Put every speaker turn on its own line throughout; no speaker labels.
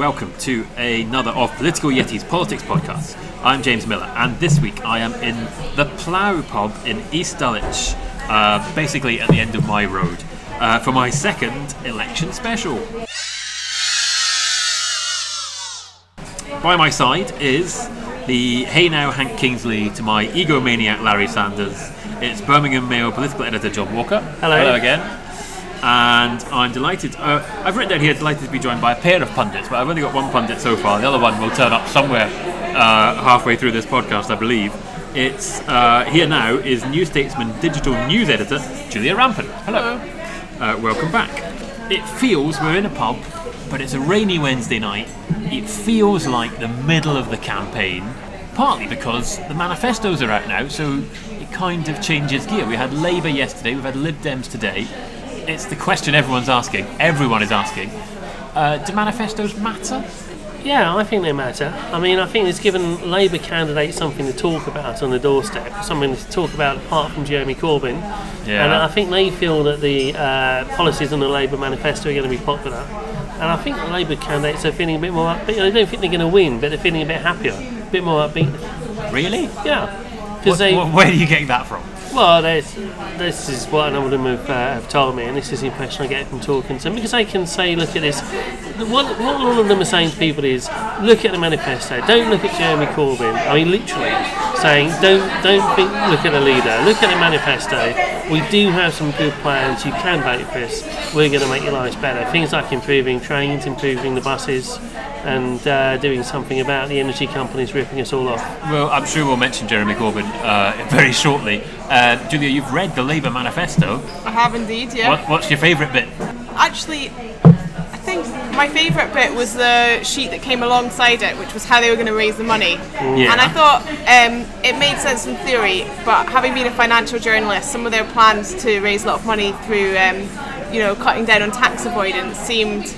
welcome to another of Political Yeti's Politics Podcast. I'm James Miller, and this week I am in the Plough Pub in East Dulwich, uh, basically at the end of my road, uh, for my second election special. By my side is the Hey Now Hank Kingsley to my egomaniac Larry Sanders. It's Birmingham Mail political editor John Walker.
Hello.
Hello again. And I'm delighted. Uh, I've written down here delighted to be joined by a pair of pundits, but I've only got one pundit so far. The other one will turn up somewhere uh, halfway through this podcast, I believe. It's uh, here now is New Statesman digital news editor Julia Rampen. Hello. Uh, welcome back. It feels we're in a pub, but it's a rainy Wednesday night. It feels like the middle of the campaign, partly because the manifestos are out now, so it kind of changes gear. We had Labour yesterday, we've had Lib Dems today. It's the question everyone's asking, everyone is asking. Uh, do manifestos matter?
Yeah, I think they matter. I mean, I think it's given Labour candidates something to talk about on the doorstep, something to talk about apart from Jeremy Corbyn.
Yeah.
And I think they feel that the uh, policies in the Labour manifesto are going to be popular. And I think the Labour candidates are feeling a bit more upbeat. I don't think they're going to win, but they're feeling a bit happier, a bit more upbeat.
Really?
Yeah. Because they,
what- where are you getting that from?
Well, this, this is what a number of them have, uh, have told me, and this is the impression I get from talking to them. Because they can say, look at this. What, what all of them are saying to people is, look at the manifesto. Don't look at Jeremy Corbyn. I mean, literally saying, don't don't look at the leader. Look at the manifesto. We do have some good plans. You can vote for us. We're going to make your lives better. Things like improving trains, improving the buses, and uh, doing something about the energy companies ripping us all off.
Well, I'm sure we'll mention Jeremy Corbyn uh, very shortly. Uh, Julia, you've read the Labour manifesto.
I have indeed, yeah.
What, what's your favourite bit?
Actually, I think my favourite bit was the sheet that came alongside it, which was how they were going to raise the money.
Yeah.
And I thought um, it made sense in theory, but having been a financial journalist, some of their plans to raise a lot of money through, um, you know, cutting down on tax avoidance seemed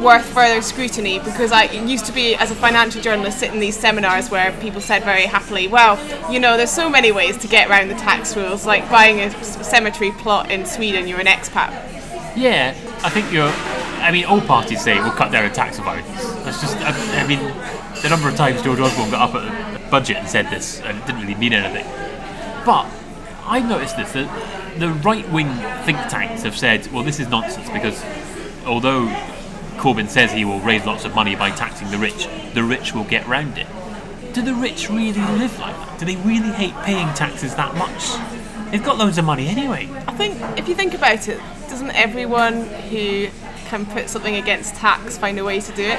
worth further scrutiny because I used to be as a financial journalist sit in these seminars where people said very happily, well, you know, there's so many ways to get around the tax rules, like buying a cemetery plot in Sweden, you're an expat.
Yeah, I think you're. I mean, all parties say we'll cut down on tax avoidance. That's just. I, I mean, the number of times George Osborne got up at the budget and said this, and it didn't really mean anything. But I've noticed this that the right wing think tanks have said, well, this is nonsense because although Corbyn says he will raise lots of money by taxing the rich, the rich will get round it. Do the rich really live like that? Do they really hate paying taxes that much? They've got loads of money anyway.
I think if you think about it, doesn't everyone who can put something against tax find a way to do it?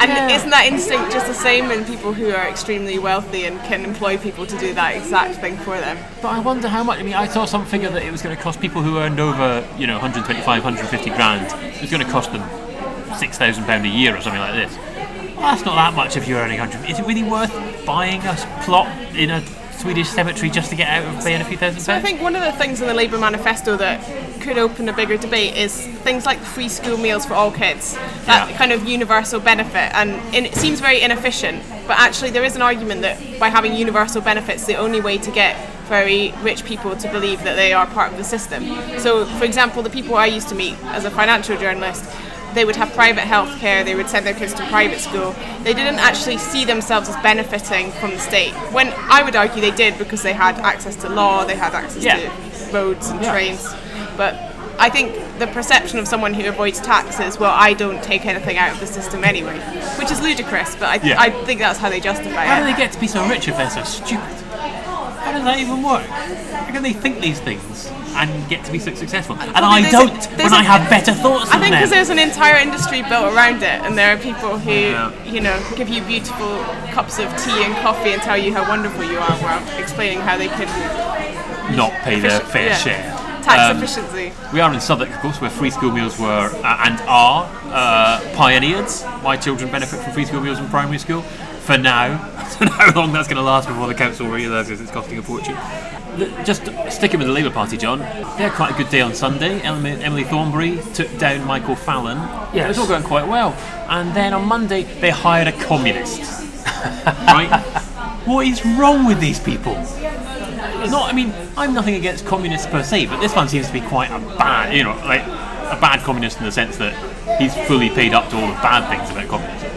And
Yeah.
isn't that instinct just the same in people who are extremely wealthy and can employ people to do that exact thing for them?
But I wonder how much. I mean, I saw some figure that it was going to cost people who earned over, you know, 125, 150 grand. It was going to cost them six thousand pound a year or something like this. Well, that's not that much if you're earning 100. Is it really worth buying a plot in a Swedish cemetery just to get out of paying a few thousand
So I think one of the things in the Labour manifesto that could open a bigger debate is things like free school meals for all kids, that
Yeah.
kind of universal benefit. And it seems very inefficient, but actually there is an argument that by having universal benefits, the only way to get very rich people to believe that they are part of the system. So, for example, the people I used to meet as a financial journalist, they would have private health care, they would send their kids to private school. They didn't actually see themselves as benefiting from the state. When I would argue they did because they had access to law, they had access
Yeah.
to roads and
Yeah.
trains. But I think the perception of someone who avoids taxes, well, I don't take anything out of the system anyway, which is ludicrous, but I,
Yeah.
I think that's how they justify
How do they get to be so rich if they're so stupid? How does that even work? How can they think these things and get to be so successful? And I don't
there's
when I
a-
have better thoughts
I think because there's an entire industry built around it, and there are people who,
Yeah.
you know, give you beautiful cups of tea and coffee and tell you how wonderful you are while explaining how they could
not pay their fair
yeah,
share.
tax
Um,
efficiency.
We are in Southwark, of course, where free school meals were uh, and are uh, pioneered. My children benefit from free school meals in primary school. For now, I don't know how long that's going to last before the council realises it's costing a fortune. Just sticking with the Labour Party, John, they had quite a good day on Sunday. Emily, Thornberry took down Michael Fallon. It was all going quite well. And then on Monday, they hired a communist. right? What is wrong with these people? Not, I mean, I'm nothing against communists per se, but this one seems to be quite a bad, you know, like a bad communist in the sense that he's fully paid up to all the bad things about communism.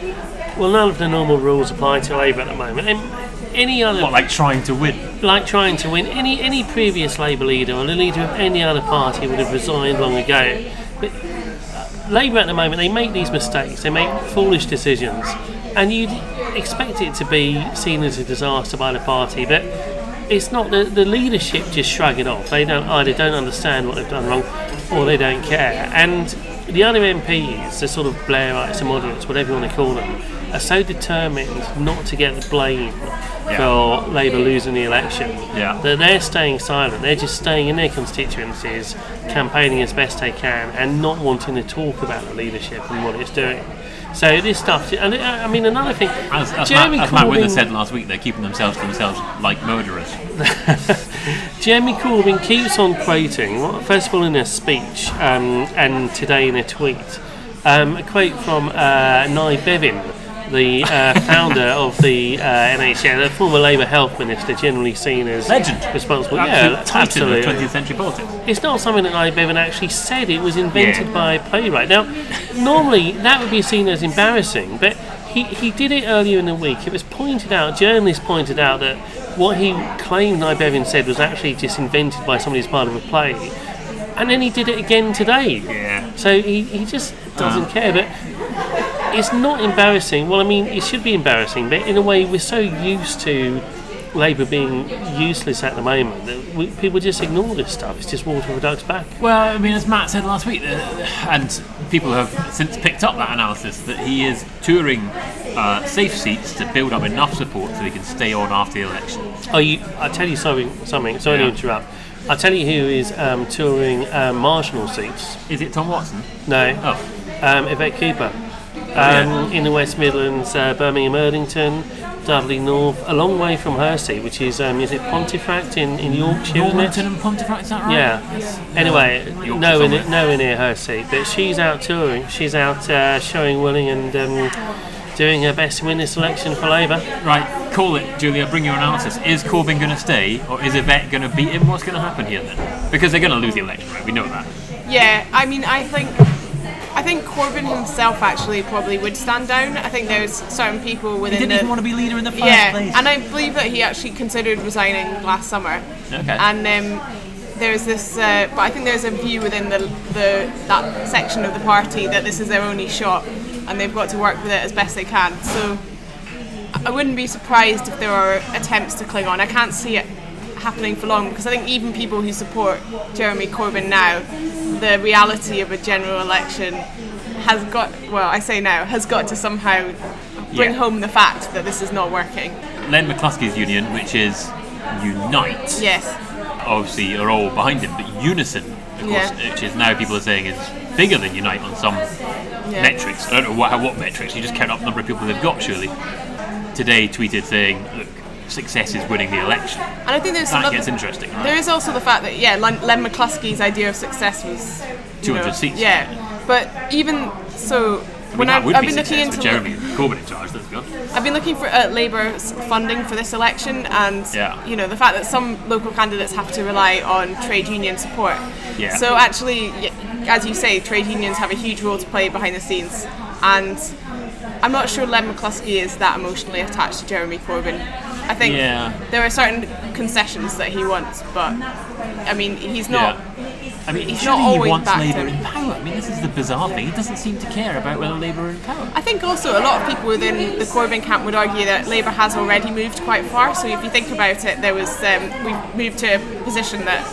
Well, none of the normal rules apply to Labour at the moment. And any other,
What, like trying to win?
like trying to win, any any previous Labour leader or the leader of any other party would have resigned long ago. But uh, Labour at the moment, they make these mistakes, they make foolish decisions, and you'd expect it to be seen as a disaster by the party, but it's not. The, the leadership just shrug it off. They don't either don't understand what they've done wrong, or they don't care. And the other MPs, the sort of Blairites and moderates, whatever you want to call them, are so determined not to get the blame for Labour losing the election
Yeah.
that they're staying silent. They're just staying in their constituencies, campaigning as best they can, and not wanting to talk about the leadership and what it's doing. So this stuff, and I mean another thing,
As, as,
Jeremy
Matt, as Matt
Corbyn-
said last week, they're keeping themselves to themselves like murderers.
Jeremy Corbyn keeps on quoting, well, first of all in a speech um, and today in a tweet, um, a quote from uh, Nye Bevan, the uh, founder of the uh, NHS, the former Labour Health Minister, generally seen as
Legend.
responsible.
Absolute
yeah,
titan
absolutely.
of 20th century politics.
It's not something that Nye Bevan actually said. It was invented
Yeah.
by a playwright. Now, normally that would be seen as embarrassing, but he, he did it earlier in the week. It was pointed out, journalists pointed out that what he claimed Nye Bevan said was actually just invented by somebody as part of a play. And then he did it again today.
Yeah.
So he, he just doesn't care. But it's not embarrassing. Well, I mean, it should be embarrassing, but in a way, we're so used to Labour being useless at the moment that we, people just ignore this stuff. It's just water for a duck's back.
Well, I mean, as Matt said last week, uh, and people have since picked up that analysis, that he is touring uh, safe seats to build up enough support so he can stay on after the election.
Oh, you, I'll tell you something. Something. Sorry
Yeah.
to interrupt. I'll tell you who is um, touring um, marginal seats.
Is it Tom Watson?
No,
Oh,
um, Yvette Cooper. Um,
yeah.
In the West Midlands, uh, Birmingham, Erdington, Dudley North, a long way from her seat, which is um, is it Pontefract in, in Yorkshire, isn't it?
And Pontefract, is that right?
Yeah. Anyway,
Yorkshire
nowhere,
somewhere.
near- nowhere near her seat, but she's out touring. She's out uh, showing willing and um, doing her best to win this election for Labour.
Right, call it, Julia. Bring your analysis. Is Corbyn going to stay, or is Yvette going to beat him? What's going to happen here then? Because they're going to lose the election, right? We know that.
Yeah, I mean, I think I think Corbyn himself actually probably would stand down. I think there's certain people within.
He didn't
the
even want to be leader in the first
yeah,
place.
and I believe that he actually considered resigning last summer.
Okay.
And um, there's this, uh, but I think there's a view within the, the that section of the party that this is their only shot, and they've got to work with it as best they can. So I wouldn't be surprised if there are attempts to cling on. I can't see it happening for long because I think even people who support Jeremy Corbyn now, the reality of a general election has got, well, I say now, has got to somehow bring
Yeah.
home the fact that this is not working.
Len McCluskey's union, which is Unite,
Yes.
obviously are all behind him, but Unison, of course,
Yeah.
which is now people are saying is bigger than Unite on some
Yeah.
metrics. I don't know what, what metrics, you just count up the number of people they've got, surely. Today tweeted saying, look, success is winning the election.
And I think there's
That gets interesting, right?
There is also the fact that yeah, Len, Len McCluskey's idea of success was
200
know,
seats.
Yeah, but even so,
I mean,
when I've, I've been looking into
Jeremy Corbyn in charge, that's good.
I've been looking for uh, Labour's funding for this election, and
Yeah.
you know the fact that some local candidates have to rely on trade union support.
Yeah.
So actually, as you say, trade unions have a huge role to play behind the scenes, and I'm not sure Len McCluskey is that emotionally attached to Jeremy Corbyn. I think
Yeah.
there are certain concessions that he wants, but I mean he's not.
Yeah. I mean,
He's not
he
always
wants
backed
Labour in power. I mean, this is the bizarre thing. He doesn't seem to care about whether Labour are in power.
I think also a lot of people within the Corbyn camp would argue that Labour has already moved quite far. So if you think about it, there was um, we've moved to a position that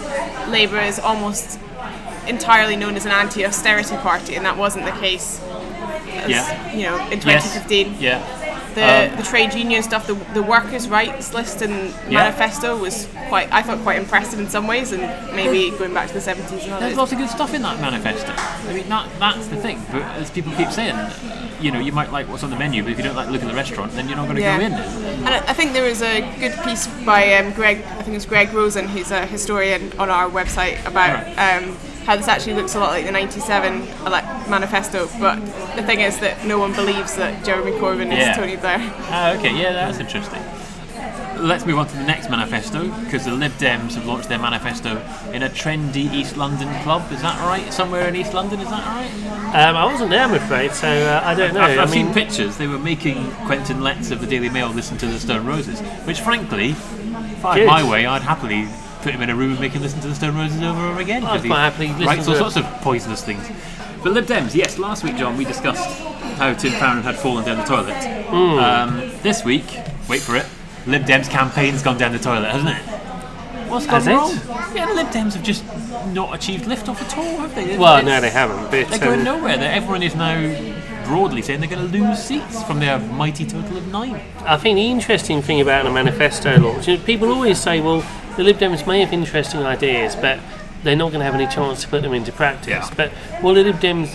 Labour is almost entirely known as an anti-austerity party, and that wasn't the case. As,
Yeah.
You know, in 2015.
Yes.
2015,
Yeah.
The
Um,
the trade union stuff, the, the workers' rights list and
Yeah.
manifesto was quite, I thought, quite impressive in some ways, and maybe going back to the 70s and
There's lots of good stuff in that manifesto. I mean, that, that's the thing. But as people keep saying, you know, you might like what's on the menu, but if you don't like look of the restaurant, then you're not going to
Yeah.
go in.
And I think there was a good piece by um, Greg, I think it was Greg Rosen, who's a historian on our website, about um, how this actually looks a lot like the 97 ele- manifesto. But the thing is that no one believes that Jeremy Corbyn
Yeah.
is Tony Blair.
Ah, okay, yeah, that's interesting. let's move on to the next manifesto because the Lib Dems have launched their manifesto in a trendy East London club. Is that right? Somewhere in East London, is that right?
Um, I wasn't there, I'm afraid, so uh, I don't know.
I've, I've
I mean,
seen pictures. They were making Quentin Letts of the Daily Mail listen to the Stone Roses, which, frankly, if I had my way, I'd happily put him in a room and make him listen to the Stone Roses over and over again.
I'd
'cause he
quite happily listen
writes all
to it.
sorts of poisonous things. But Lib Dems, yes. Last week, John, we discussed how Tim Farron had fallen down the toilet.
Hmm.
Um, this week, wait for it, Lib Dems campaign's gone down the toilet, hasn't it? What's gone
Has it?
wrong? Yeah, the Lib Dems have just not achieved liftoff at all, have they?
well,
It's-
no, they haven't. But
they're going
um,
nowhere. They're, everyone is now broadly saying they're going to lose seats from their mighty total of nine.
I think the interesting thing about a manifesto launch is people always say, well, the Lib Dems may have interesting ideas, but they're not going to have any chance to put them into practice.
Yeah.
But what the Lib Dems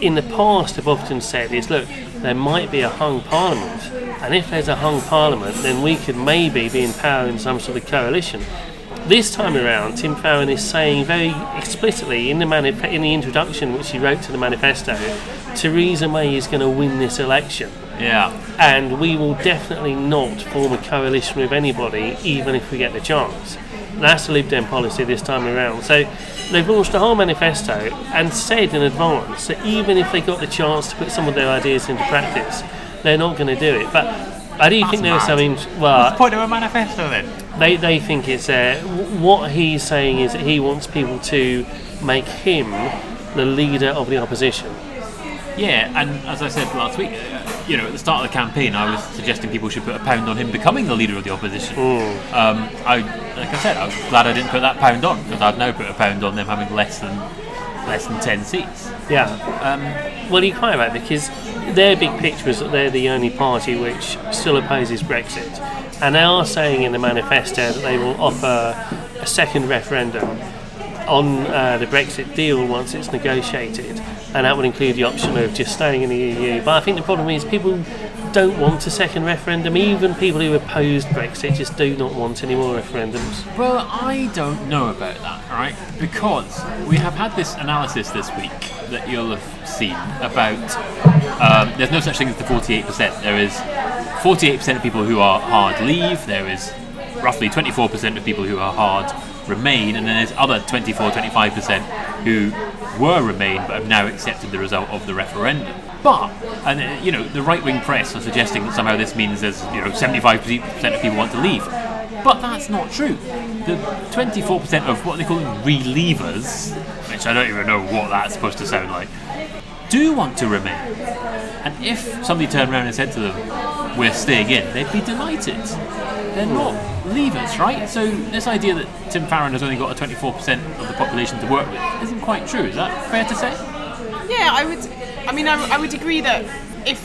in the past have often said is, look, there might be a hung parliament, and if there's a hung parliament, then we could maybe be in power in some sort of coalition. This time around, Tim Farron is saying very explicitly in the manif- in the introduction which he wrote to the manifesto, Theresa May is going to win this election
Yeah.
and we will definitely not form a coalition with anybody, even if we get the chance. That's the Lib Dem policy this time around. So they've launched a whole manifesto and said in advance that even if they got the chance to put some of their ideas into practice, they're not going to do it. But I do think there is
mad.
some. In-
What's the point of a manifesto then?
they, they think it's uh, w- what he's saying is that he wants people to make him the leader of the opposition.
Yeah, and as I said last week, you know, at the start of the campaign, I was suggesting people should put a pound on him becoming the leader of the opposition. Um, I, like I said, I'm glad I didn't put that pound on because I'd now put a pound on them having less than less than ten seats.
Yeah.
Um,
Well, you're quite right because their big picture is that they're the only party which still opposes Brexit, and they are saying in the manifesto that they will offer a second referendum on uh, the Brexit deal once it's negotiated, and that would include the option of just staying in the EU. But I think the problem is people don't want a second referendum. Even people who opposed Brexit just do not want any more referendums.
Well, I don't know about that, right? Because we have had this analysis this week that you'll have seen about um, there's no such thing as the 48%. There is 48% of people who are hard leave, there is roughly 24% of people who are hard remain, and then there's other 24 25% who were remain but have now accepted the result of the referendum. But, and uh, you know, the right wing press are suggesting that somehow this means there's, you know, 75% of people want to leave. But that's not true. The 24% of what they call relievers, which I don't even know what that's supposed to sound like, do want to remain. And if somebody turned around and said to them, we're staying in, they'd be delighted. They're not leavers, right? So this idea that Tim Farron has only got a 24% of the population to work with isn't quite true. Is that fair to say?
Yeah, I would. I mean, I, I would agree that if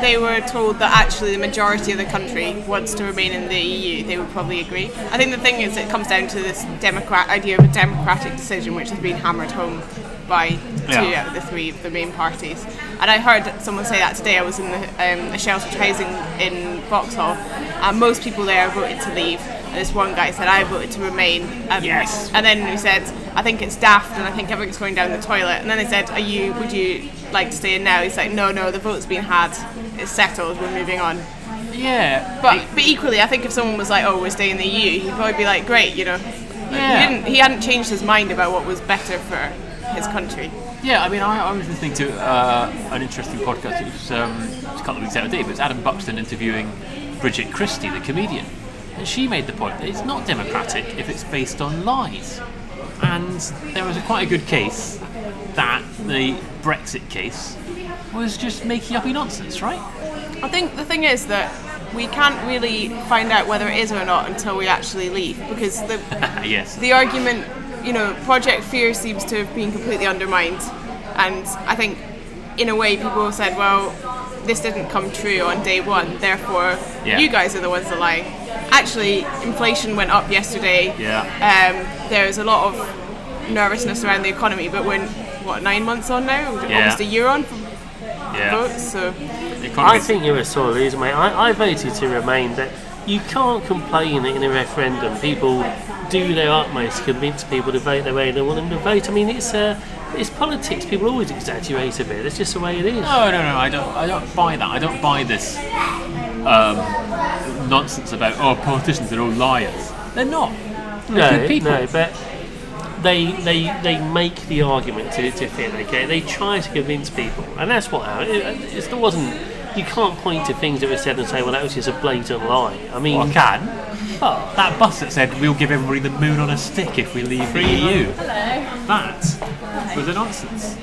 they were told that actually the majority of the country wants to remain in the EU, they would probably agree. I think the thing is, it comes down to this democrat idea of a democratic decision, which has been hammered home by two
Yeah.
out of the three of the main parties. And I heard someone say that today. I was in the, um, a sheltered housing in Vauxhall, and most people there voted to leave. And this one guy said, "I voted to remain." Um,
Yes.
And then he said, "I think it's daft, and I think everything's going down the toilet." And then they said, "Are you? Would you like to stay in now?" He's like, "No, no, the vote's been had. It's settled. We're moving on."
Yeah.
But but equally, I think if someone was like, "Oh, we're staying in the EU," he'd probably be like, "Great," you know.
Yeah.
He didn't. He hadn't changed his mind about what was better for his country.
Yeah, I mean, I, I was listening to uh, an interesting podcast. It was, um, it was a couple of weeks out of date, but it's Adam Buxton interviewing Bridget Christie, the comedian. And she made the point that it's not democratic if it's based on lies. And there was a quite a good case that the Brexit case was just making up nonsense, right?
I think the thing is that we can't really find out whether it is or not until we actually leave, because the
yes.
the argument, you know, Project Fear seems to have been completely undermined. And I think, in a way, people said, well, this didn't come true on day one, therefore,
Yeah.
you guys are the ones that lie. Actually, inflation went up yesterday.
Yeah.
Um, there's a lot of nervousness around the economy, but we're, what, nine months on now?
Yeah.
Almost a year on from
yeah.
votes, so.
I think you're a sore loser, mate. I, I voted to remain, but you can't complain in a referendum people do their utmost to convince people to vote the way they want them to vote. I mean, it's uh, it's politics. People always exaggerate a bit. It's just the way it is.
No, no, no. I don't. I don't buy that. I don't buy this um, nonsense about oh politicians are all liars. They're not. They're
No,
good people.
no, but they they they make the argument to, to fit. Okay, they try to convince people, and that's what happened. It, it still wasn't. You can't point to things that were said and say, "Well, that was just a blatant lie." I mean,
Well, I can. Oh, that bus that said we'll give everybody the moon on a stick if we leave the EU. That was a nonsense.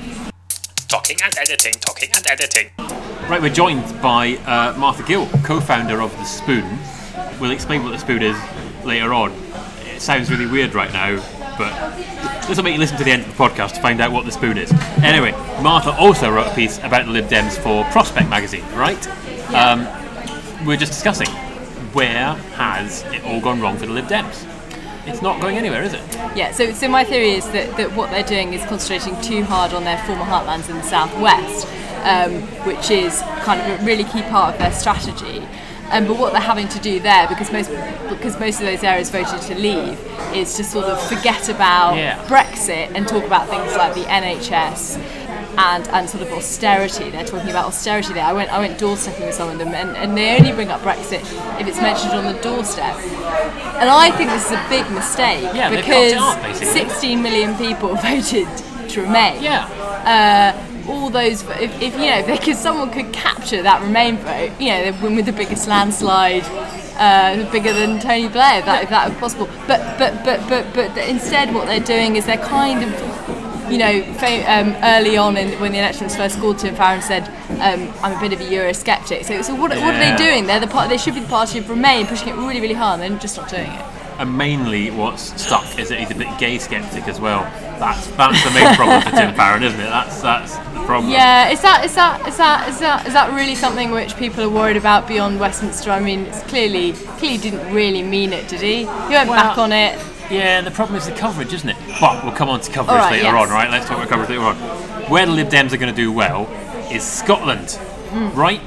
Talking and editing, talking and editing.
Right, we're joined by uh, Martha Gill, co-founder of the Spoon. We'll explain what the Spoon is later on. It sounds really weird right now, but this will make you listen to the end of the podcast to find out what the Spoon is. Anyway, Martha also wrote a piece about the Lib Dems for Prospect magazine, right? Um, we're just discussing where has it all gone wrong for the Lib Dems? It's not going anywhere, is it?
Yeah, so, so my theory is that, that what they're doing is concentrating too hard on their former heartlands in the southwest, um, which is kind of a really key part of their strategy. Um, but what they're having to do there, because most because most of those areas voted to leave, is to sort of forget about
Yeah.
Brexit and talk about things like the NHS and, and sort of austerity. They're talking about austerity there. I went I went doorstepping with some of them, and, and they only bring up Brexit if it's mentioned on the doorstep. And I think this is a big mistake
Yeah,
because
up,
16 million people voted to remain.
Yeah.
Uh, all those, if, if you know, because someone could capture that Remain vote, you know, they win with the biggest landslide, uh, bigger than Tony Blair, if that, if that was possible. But, but, but, but, but instead, what they're doing is they're kind of, you know, um, early on in, when the election was first called to him, Farron said, um, "I'm a bit of a Eurosceptic." So, so what, what are they doing? They're the part. They should be the party of Remain, pushing it really, really hard. and They're just not doing it.
And mainly what's stuck is that he's a bit gay skeptic as well. That's that's the main problem for Tim Farron, isn't it? That's that's the problem.
Yeah, is that is that is that is that is that really something which people are worried about beyond Westminster? I mean, it's clearly clearly didn't really mean it, did he? He went back on it.
Yeah, and the problem is the coverage, isn't it? But we'll come on to coverage
All right,
later
yes.
on, right? Let's talk about coverage later on. Where the Lib Dems are going to do well is Scotland, hmm. right?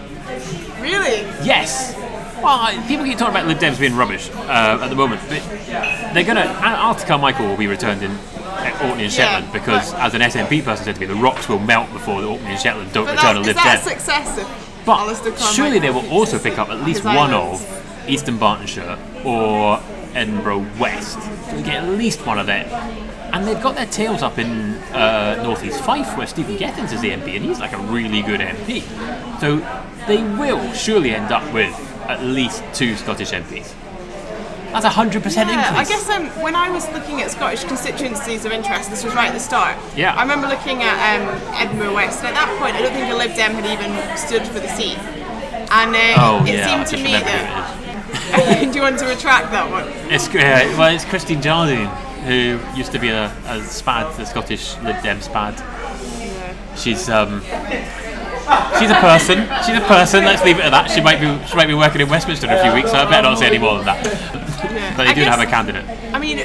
Really?
Yes. Well, I- people keep talking about Lib Dems being rubbish uh, at the moment, but they're going to. Arthur Carmichael will be returned in Orkney and Shetland because, as an SNP person said to me, the rocks will melt before the Orkney and Shetland don't
But
return a Lib Dem.
a success of
But surely they will also pick up at least one
islands.
of East Dunbartonshire or Edinburgh West. So get at least one of them. And they've got their tails up in uh, North East Fife, where Stephen Gethins is the MP, and he's like a really good MP. So they will surely end up with at least two Scottish MPs. That's a hundred percent
Yeah,
increase.
I guess um, when I was looking at Scottish constituencies of interest, this was right at the start.
Yeah.
I remember looking at um, Edinburgh West, and at that point, I don't think a Lib Dem had even stood for the seat. And uh,
Oh
it
yeah,
seemed to me that. do you want to retract that one?
It's uh, well, it's Christine Jardine, who used to be a, a SPAD, the Scottish Lib Dem SPAD. She's um, she's a person. She's a person. Let's leave it at that. She might be she might be working in Westminster in a few weeks, so I better not say any more than that.
Yeah.
But they
I
do
guess-
have a candidate.
I mean,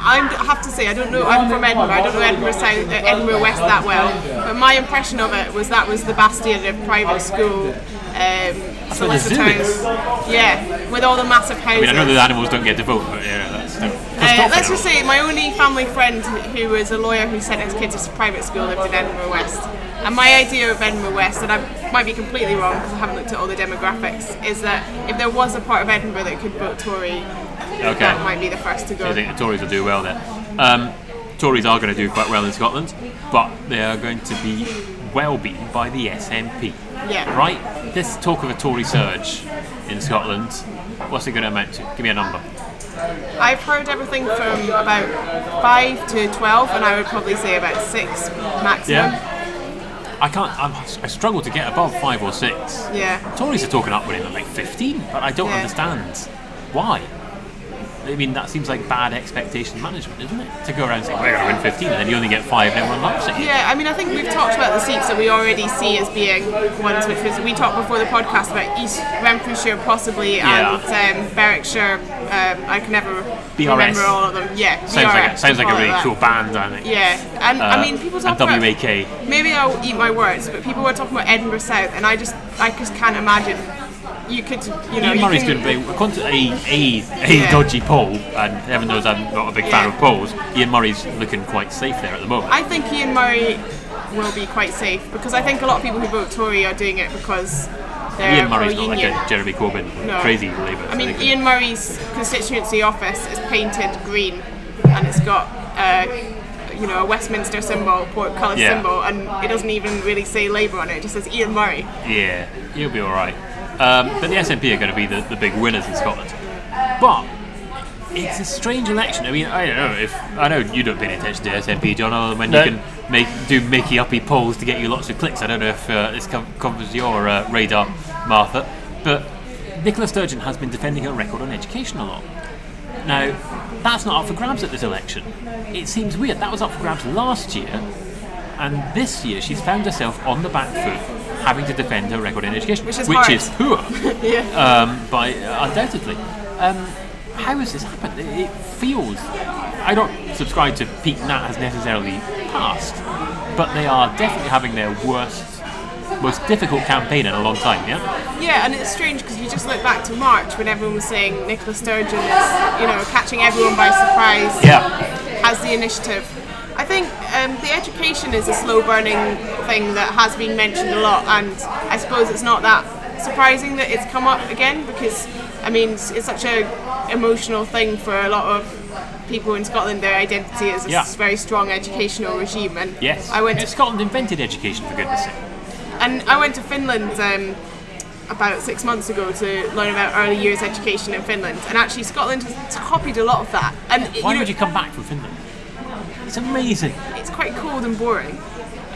I'm, have to say, I don't know. I'm from Edinburgh. I don't know Edinburgh South, uh, Edinburgh West that well. But my impression of it was that was the bastion of private school. Um, solicitors. Yeah, with all the massive
I
houses.
mean, I know the animals don't get to vote, but yeah, that's. that's
Uh, let's just say my only family friend who was a lawyer who sent his kids to private school lived in Edinburgh West. And my idea of Edinburgh West, and I might be completely wrong because I haven't looked at all the demographics, is that if there was a part of Edinburgh that could vote Tory,
Okay.
that might be the first to go.
I think the Tories will do well there. Um, Tories are going to do quite well in Scotland, but they are going to be well beaten by the SNP.
Yeah.
Right? This talk of a Tory surge in Scotland, what's it going to amount to? Give me a number.
I've heard everything from about 5 to 12, and I would probably say about 6 maximum. Yeah.
I can't. I'm, I struggle to get above five or six.
Yeah.
Tories are talking upward in like 15, but I don't
Yeah.
understand why. I mean, that seems like bad expectation management, isn't it? To go around saying, we're going to win 15, and then you only get five and everyone laughs at you.
Yeah, I mean, I think we've talked about the seats that we already see as being ones which was we talked before the podcast about East Renfrewshire possibly
Yeah.
and um, Berwickshire. Um, I can never
BRS.
remember all of them. Yeah,
Sounds like, a, sounds like a
it
really cool band, I think.
Yeah, and
Uh,
I mean, people talk about
WAK.
maybe I'll eat my words, but people were talking about Edinburgh South, and I just I just can't imagine you could you know
Ian Murray's very, according to a, a, a
Yeah.
dodgy poll, and heaven knows I'm not a big fan of polls, Ian Murray's looking quite safe there at the moment.
I think Ian Murray will be quite safe because I think a lot of people who vote Tory are doing it because They're
Ian Murray's not like a Jeremy Corbyn
No.
crazy Labour.
I mean. Ian Murray's constituency office is painted green, and it's got, uh, you know, a Westminster symbol, portcullis
Yeah.
symbol, and it doesn't even really say Labour on it. It just says Ian Murray.
Yeah, you'll be all right. Um, but the SNP are going to be the, the big winners in Scotland. But it's a strange election. I mean, I don't know if I know you don't pay any attention to SNP, John, other than when
No.
you can make do Mickey uppy polls to get you lots of clicks. I don't know if uh, this com- covers your uh, radar, Martha. But Nicola Sturgeon has been defending her record on education a lot. Now, that's not up for grabs at this election. It seems weird. That was up for grabs last year, and this year she's found herself on the back foot, having to defend her record in education,
Which is hard.
is poor,
Yeah.
um, by uh, undoubtedly. Um, how has this happened? It, it feels. I don't subscribe to peak Nat has necessarily passed, but they are definitely having their worst, most difficult campaign in a long time. Yeah.
Yeah, and it's strange because you just look back to March when everyone was saying Nicola Sturgeon is, you know, catching everyone by surprise.
Yeah.
has the initiative. I think um, the education is a slow burning thing that has been mentioned a lot, and I suppose it's not that surprising that it's come up again because I mean it's, it's such a emotional thing for a lot of people in Scotland. Their identity is a
Yeah.
very strong educational regime, and
Yes.
I went to
Scotland invented education for goodness sake.
And I went to Finland um, about six months ago to learn about early years education in Finland, and actually Scotland has copied a lot of that. And
Why
you know,
would you come back from Finland? It's amazing.
It's quite cold and boring.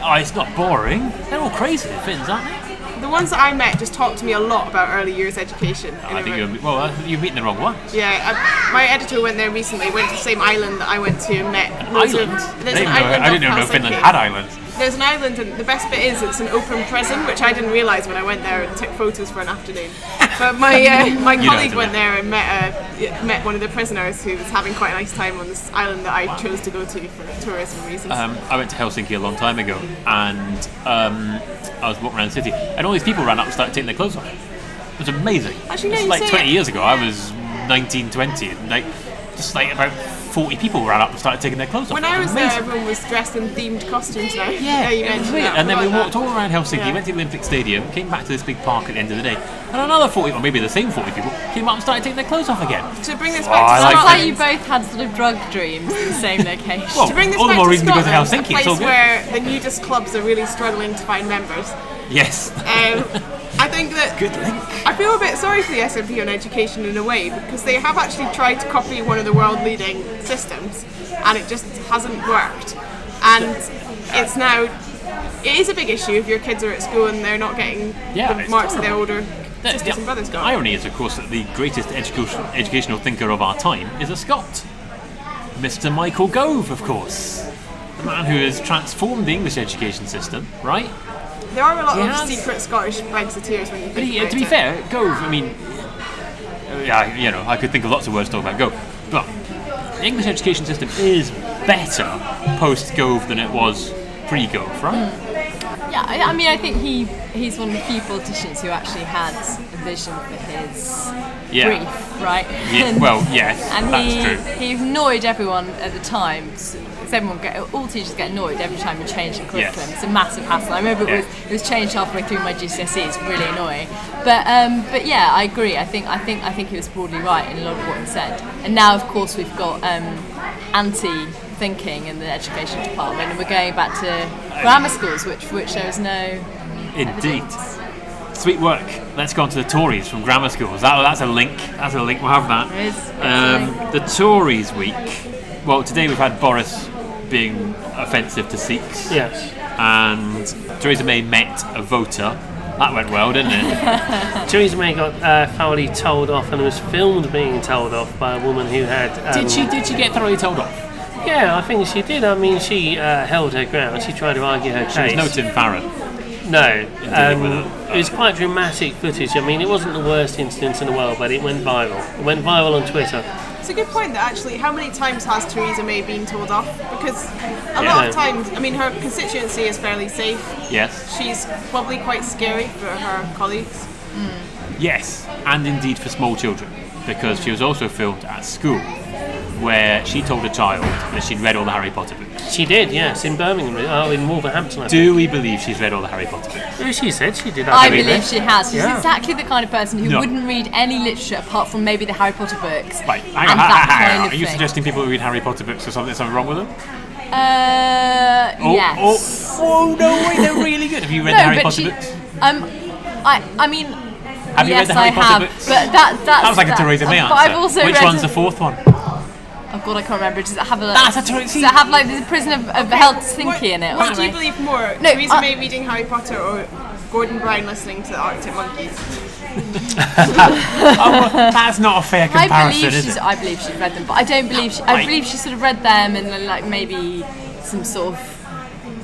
Oh, it's not boring. They're all crazy, the Finns, aren't they?
The ones that I met just talked to me a lot about early years education. in
I think you're well. uh, You're meeting the wrong ones.
Yeah, I, my editor went there recently. Went to the same island that I went to and met loads
Island.
of.
I
There's
didn't,
an island
I didn't even know Finland had islands.
There's an island, and the best bit is it's an open prison, which I didn't realise when I went there and took photos for an afternoon. But my uh, my colleague went there and met uh, met one of the prisoners who was having quite a nice time on this island that I chose to go to for tourism reasons.
Um, I went to Helsinki a long time ago, and um, I was walking around the city, and all these people ran up and started taking their clothes off. It was amazing.
Actually, no,
it's
you
like 20
it-
years ago. I was 19, 20, and like just like about 40 people ran up and started taking their clothes off.
when I was there, everyone was dressed in themed costumes now.
Yeah,
you
it was
mentioned
weird.
that.
And then we walked
that.
all around Helsinki,
Yeah.
went to the Olympic Stadium, came back to this big park at the end of the day, and another 40, or maybe the same 40 people, came up and started taking their clothes off again.
To bring this
Oh,
back
I
to
like
Sounds like you both had sort of drug dreams in the same location.
Well,
to bring this
all the
back
more
to
reason to go to
Scotland,
Helsinki,
a
it's all
place
good.
where the nudist clubs are really struggling to find members.
Yes.
Um, I think that
Good link.
I feel a bit sorry for the SNP on education in a way because they have actually tried to copy one of the world leading systems and it just hasn't worked. And it's now it is a big issue if your kids are at school and they're not getting
Yeah,
the marks that their
terrible.
older
The,
sisters and brothers
the
got.
irony is, of course, that the greatest education, educational thinker of our time is a Scot. Mr. Michael Gove, of course. The man who has transformed the English education system, right?
There are a lot
He
of secret Scottish Brexiteers when you think
But he,
about
to be
it.
fair, Gove, I mean, yeah, you know, I could think of lots of words to talk about Gove, but the English education system is better post Gove than it was pre Gove, right?
Yeah, I, I mean, I think he he's one of the few politicians who actually had a vision for his
Yeah.
brief, right?
Yeah,
And-
well, yes,
and
that's
he,
true.
he annoyed everyone at the time. Because everyone get all teachers get annoyed every time you change the curriculum.
Yes.
It's a massive hassle. I remember it was it was changed halfway through my GCSE. It's really annoying. But um, but yeah, I agree. I think I think I think he was broadly right in a lot of what he said. And now, of course, we've got um, anti thinking in the education department, and we're going back to grammar schools, which for which there is no
Indeed.
evidence.
Sweet work. Let's go on to the Tories from grammar schools. That, that's a link. That's a link. We'll have that.
There is-
Um, the Tories week. Well, today we've had Boris being offensive to Sikhs,
Yes.
and Theresa May met a voter. That went well, didn't it?
Theresa May got uh, thoroughly told off and was filmed being told off by a woman who had. Um,
did she? Did she get thoroughly told off?
Yeah, I think she did. I mean, she uh, held her ground. She tried to argue her
She was
case.
no Tim Farron.
No, um,
it.
it was quite dramatic footage. I mean, it wasn't the worst incident in the world, but it went viral. It went viral on Twitter.
It's a good point that actually, how many times has Theresa May been told off? Because a
Yeah.
lot of times, I mean, her constituency is fairly safe.
Yes.
She's probably quite scary for her colleagues.
Yes, and indeed for small children, because she was also filmed at school. Where she told a child that she'd read all the Harry Potter books.
She did, yes, in Birmingham. Oh, in Wolverhampton. I think.
Do we believe she's read all the Harry Potter books?
She said she did.
I
believe
believe
it.
she has. She's
Yeah.
exactly the kind of person who
No.
wouldn't read any literature apart from maybe the Harry Potter books.
Right, hang on,
and
hang on,
kind of
Are you
thing.
suggesting people who read Harry Potter books or something, something wrong with them?
Uh,
Oh,
yes.
Oh, oh, no way, they're really good. Have you read
no,
the Harry
but
Potter
she,
books?
um, I, I mean,
Have you read
yes,
the Harry
I
Potter
have,
books?
but that that's
That was like a
that,
Theresa May
uh,
answer.
But I've also
Which
read.
one's the fourth one?
Oh god, I can't remember. Does it have a?
That's a Theresa-
Does it have like the prison of, of Helsinki in it? or
What do you believe more?
No,
Theresa
I-
May reading Harry Potter or Gordon Brown listening to the Arctic Monkeys?
Oh, that's not a fair comparison.
I
comparison,
believe
is
she's.
it?
I believe she's read them, but I don't believe. She, I believe she sort of read them and then, like maybe some sort of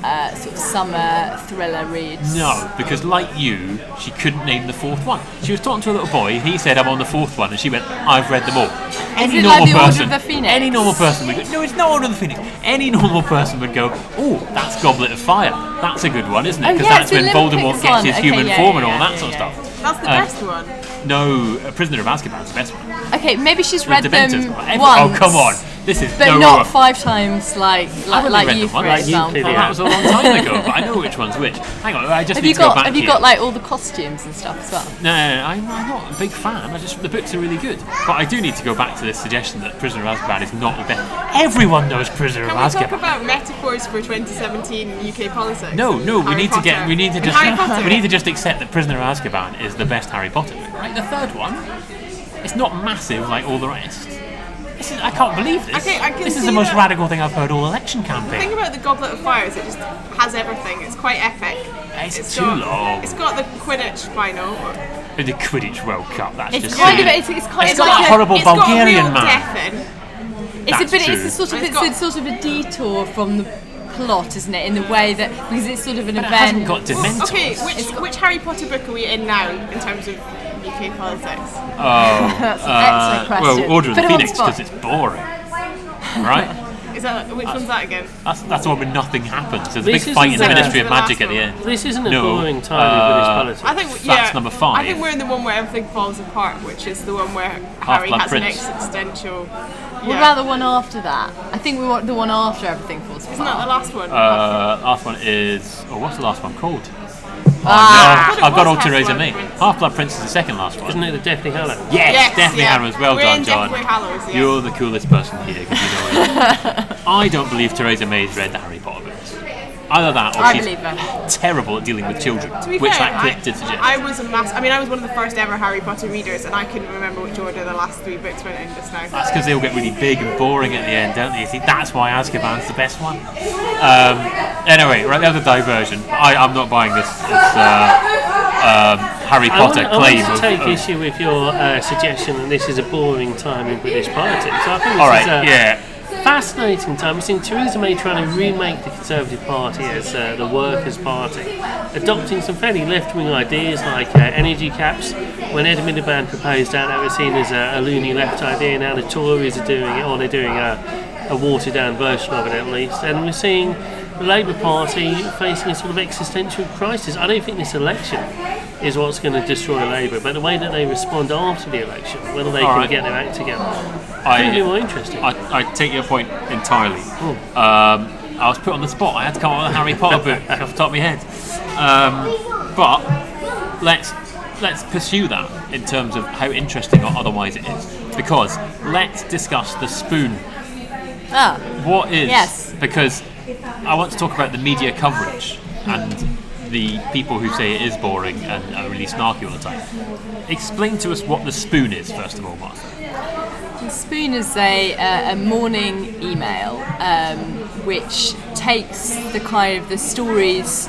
uh, sort of summer thriller reads.
No, because like you, she couldn't name the fourth one. She was talking to a little boy, and he said, "I'm on the fourth one," and she went, "I've read them all." Any
it like
normal
the Order
person,
of the Phoenix?
any normal person would go, "No, it's not Order of the Phoenix." Any normal person would go, "Oh, that's Goblet of Fire. That's a good one, isn't it?"
Oh,
Because
yeah,
that's
it's
when
the
Voldemort
Olympics
gets
one.
his
Okay,
human
yeah,
form
yeah,
and all
yeah,
that
yeah,
sort of
yeah.
stuff.
That's the
Uh,
best one.
No, a Prisoner of Azkaban's the best one.
Okay, maybe she's
The
read
Dementors.
them
Every-
once.
oh, come on. This is
But
no,
not
no,
five times like like, like you,
them once.
for
Like
you
example.
clearly
Well, that was a long time ago, but I know which one's which. Hang on, I just
Have
need
you
to go
got
back
have you
here.
got like all the costumes and stuff as well?
No, no, no, I'm, I'm not a big fan. I just the books are really good, but I do need to go back to this suggestion that Prisoner of Azkaban is not the best. Everyone knows Prisoner
Can
of
we talk about metaphors for 2017 UK politics?
No, no, we
Harry
need to get, we need to just, we need to just accept that Prisoner of Azkaban is the best Harry Potter book. Right, the third one, it's not massive like all the rest. This is, I can't believe this.
Okay, I can
this is the most
that.
radical thing I've heard all election campaign.
The thing about the Goblet of Fire is it just has everything. It's quite epic.
It's, too
got,
long.
It's got the Quidditch final.
the Quidditch World Cup. That's
It's
just
kind of it's, it's kind
It's
of
got
like
that
a,
horrible
it's got a
Bulgarian
real
man.
death in.
it's a
That's
bit it's a sort of
It's
it's,
got-
a sort of a detour from the plot, isn't it? In the way that because it's sort of an
But it
event.
hasn't got Dementors.
Okay, which which Harry Potter book are we in now in terms of UK politics?
Oh,
That's an
uh,
excellent question.
well, Order of the
it on the
Phoenix because it's boring, right?
Is that which one's that again?
That's that's the one where nothing happens. There's a big fight in the Ministry of
the last
Magic at the end.
This isn't a
No,
boring time in British
uh,
politics.
I think
That's
yeah.
number five.
I think we're in the one where everything falls apart, which is the one where Harry
Half-Blood
has an
Prince.
existential.
What
Yeah.
about the one after that? I think we want the one after everything falls apart.
Isn't that the last one?
Uh, last one is. Oh, what's the last one called?
Ah.
no,
I thought it
I've got all Theresa
Half-Blood
May. Half Blood Prince is the second last one.
Isn't it the Deathly Hallows?
Yes,
Yes,
Deathly
yeah.
Hallows. Well
We're
done, John.
Hallows, yeah.
You're the coolest person here because you know it. I don't believe Theresa May's read the Harry Potter books. Either that or
I
she's
believe
terrible at dealing with children,
To be
which
fair,
that clip
I,
did suggest.
I was a mass. I mean, I was one of the first ever Harry Potter readers, and I couldn't remember which order the last three books went in just now.
That's because they all get really big and boring at the end, don't they? You see, that's why Azkaban's the best one. Um, anyway, right, the other diversion. I, I'm not buying this, this uh, um, Harry
I
Potter
want, I want
claim.
to
of-
take
of-
issue with your uh, suggestion that this is a boring time in British politics. I think this
all right,
is a
yeah.
Fascinating time. We've seen Theresa May trying to remake the Conservative Party as uh, the Workers' Party, adopting some fairly left-wing ideas like uh, energy caps. When Ed Miliband proposed that, that was seen as a, a loony left idea. Now the Tories are doing it, or they're doing a, a watered-down version of it at least. And we're seeing the Labour Party facing a sort of existential crisis. I don't think this election is what's going to destroy Labour, but the way that they respond after the election, whether they
All
can
right.
get their act together,
I,
could be more interesting.
I, I take your point entirely. Um, I was put on the spot. I had to come up with a Harry Potter book off the top of my head. Um, but let's let's pursue that in terms of how interesting or otherwise it is. Because let's discuss the spoon.
Ah,
What is?
Yes.
Because I want to talk about the media coverage and the people who say it is boring and are really snarky all the time. Explain to us what the spoon is, first of all, Martha.
The spoon is a, a, a morning email um, which takes the kind of the stories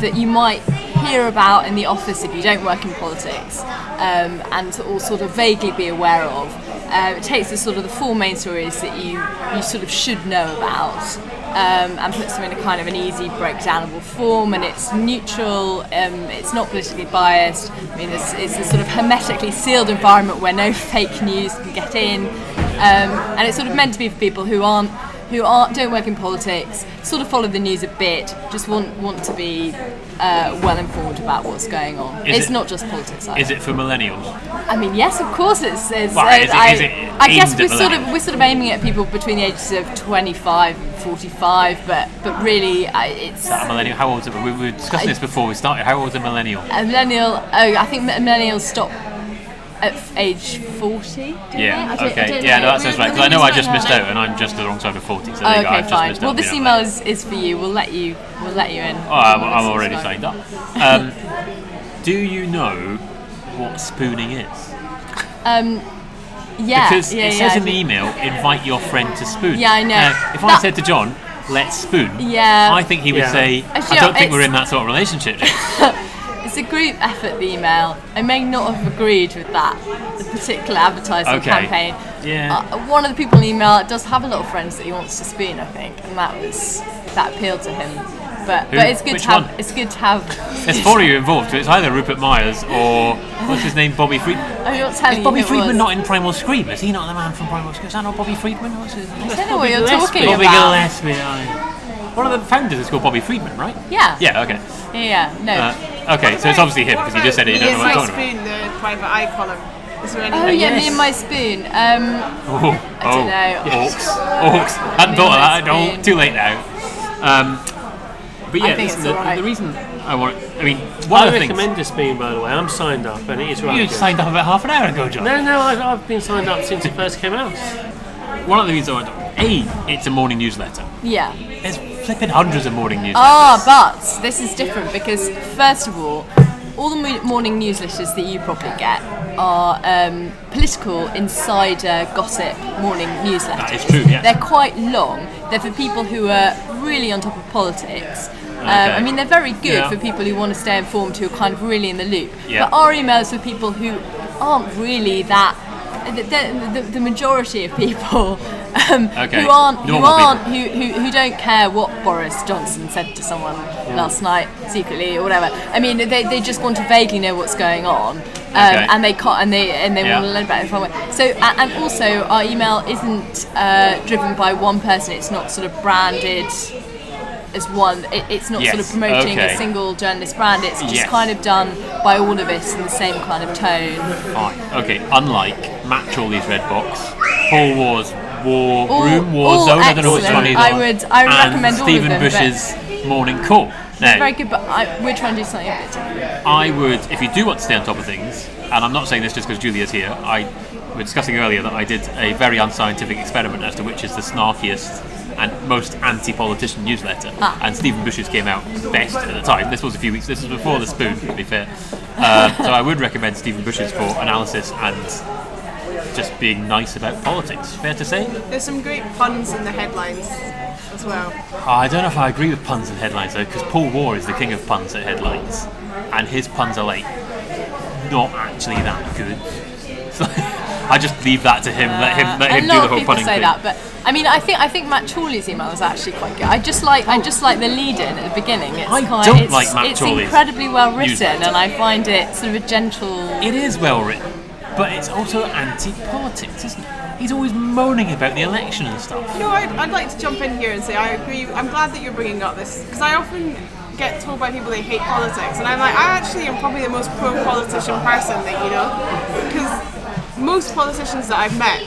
that you might hear about in the office if you don't work in politics um, and or sort of vaguely be aware of. Uh, it takes the sort of the four main stories that you, you sort of should know about um, and puts them in a kind of an easy breakdownable form and it's neutral, um, it's not politically biased. I mean, it's, it's a sort of hermetically sealed environment where no fake news can get in um, and it's sort of meant to be for people who aren't who aren't don't work in politics, sort of follow the news a bit, just want want to be uh, well informed about what's going on.
Is
it's
it-
not just politics. either.
Is it for millennials?
I mean, yes, of course it's. it's
Well,
uh,
it-
I,
is it
I guess we're sort of we're sort of aiming at people between the ages of 25 and 45, but but really, I, it's
A millennial? How old is it? We we were discussing this before we started. How old is a millennial?
a millennial. Oh, I think millennials stop at age 40. don't they? I
Yeah.
I
Okay.
don't
Yeah,
know.
no, that sounds right. Because I know I
just
just missed
out?
out, and I'm just the wrong side of 40. So there
Oh,
you go.
okay,
I've just
fine.
missed
Well, this email is, is for you. We'll let you we'll let you in.
Oh, I'm, I'm already signed up. Um, do you know what spooning is?
Um, yeah,
Because
yeah,
it
yeah.
says in the email, invite your friend to spoon.
Yeah, I know.
Now, if I said to John, let's spoon,
Yeah.
I think he would
Yeah.
say,
Actually,
I don't think we're in that sort of relationship. James."
It's a group effort, the email. I may not have agreed with that the particular advertising
Okay.
campaign.
Yeah.
Uh, one of the people in the email does have a lot of friends that he wants to spoon, I think, and that was that appealed to him. But
Who?
but it's good
Which
to have
one?
it's good to have.
There's four of you involved, so it's either Rupert Myers or, what's his name, Bobby Friedman.
I'm not telling
Is Bobby
who
Friedman
was.
not in Primal Scream? Is he not the man from Primal Scream? Is that not Bobby Friedman? What's his name?
I don't know what you're
Gillespie.
talking
Bobby
about.
Gillespie. aye. One of the founders is called Bobby Friedman, right?
Yeah.
Yeah, okay.
Yeah. No.
Uh, okay, so it's obviously him because you just said it, you don't know what I'm talking about.
Spoon, the private eye column. Is there any?
oh yeah, me and my spoon. Um,
Oh,
I don't know.
Orcs. Orcs. Hadn't thought of that.
Spoon.
No, too late now. Um, but yeah,
I
listen, the,
alright.
the reason I want, I mean, one
I
of the things.
recommend a spoon, by the way. I'm signed up, and it is right.
You
good.
signed up about half an hour ago, John.
No, no, I've, I've been signed up since it first came out.
One of the reasons I want A, it's a morning newsletter.
yeah.
There's flipping hundreds of morning newsletters.
Ah, but this is different because first of all, all the morning newsletters that you probably get are um, political insider gossip morning newsletters.
That is true, yes.
They're quite long. They're for people who are really on top of politics. Um,
Okay.
I mean, they're very good
Yeah.
for people who want to stay informed, who are kind of really in the loop.
Yeah.
But our emails for people who aren't really that. The, the, the majority of people um,
Okay.
who aren't who aren't who, who, who don't care what Boris Johnson said to someone last night secretly or whatever. I mean, they, they just want to vaguely know what's going on, um,
Okay.
and they can't and they and they
Yeah.
want to learn about it from it. So and also our email isn't uh, driven by one person. It's not sort of branded as one. It, it's not sort of promoting
okay.
a single journalist brand. It's just
Yes.
kind of done by all of us in the same kind of tone.
Fine. Okay, unlike Matt Chorley's Red Box, Paul Waugh's War
All-
Room,
Waugh
Zone, I don't know which one is
I would- I would
and
recommend all of
Stephen
them,
Bush's Morning Call. Now,
Very good, but I, we're trying to do something a bit different.
I would, if you do want to stay on top of things, and I'm not saying this just because Julia's here, I we were discussing earlier that I did a very unscientific experiment as to which is the snarkiest and most anti-politician newsletter,
Ah.
and Stephen Bush's came out best at the time. This was a few weeks. This was before the spoon, to be fair. Um, so I would recommend Stephen Bush's for analysis and just being nice about politics. Fair to say?
There's some great puns in the headlines as well.
I don't know if I agree with puns and headlines though, because Paul Waugh is the king of puns at headlines, and his puns are like not actually that good. So I just leave that to him. Let him let him do
lot
the
of
whole
people
punning
say
thing.
that, but I mean, I think I think Matt Chorley's email is actually quite good. I just like I just like the lead-in at the beginning. It's
I
quite,
don't
it's,
like Matt
It's
Chorley's
incredibly well written,
newsletter.
and I find it sort of a gentle.
It is well written, but it's also anti-politics, isn't it? He's always moaning about the election and stuff.
You know, I'd, I'd like to jump in here and say I agree. I'm glad that you're bringing up this because I often get told by people they hate politics, and I'm like, I actually am probably the most pro-politician person that you know, because most politicians that I've met,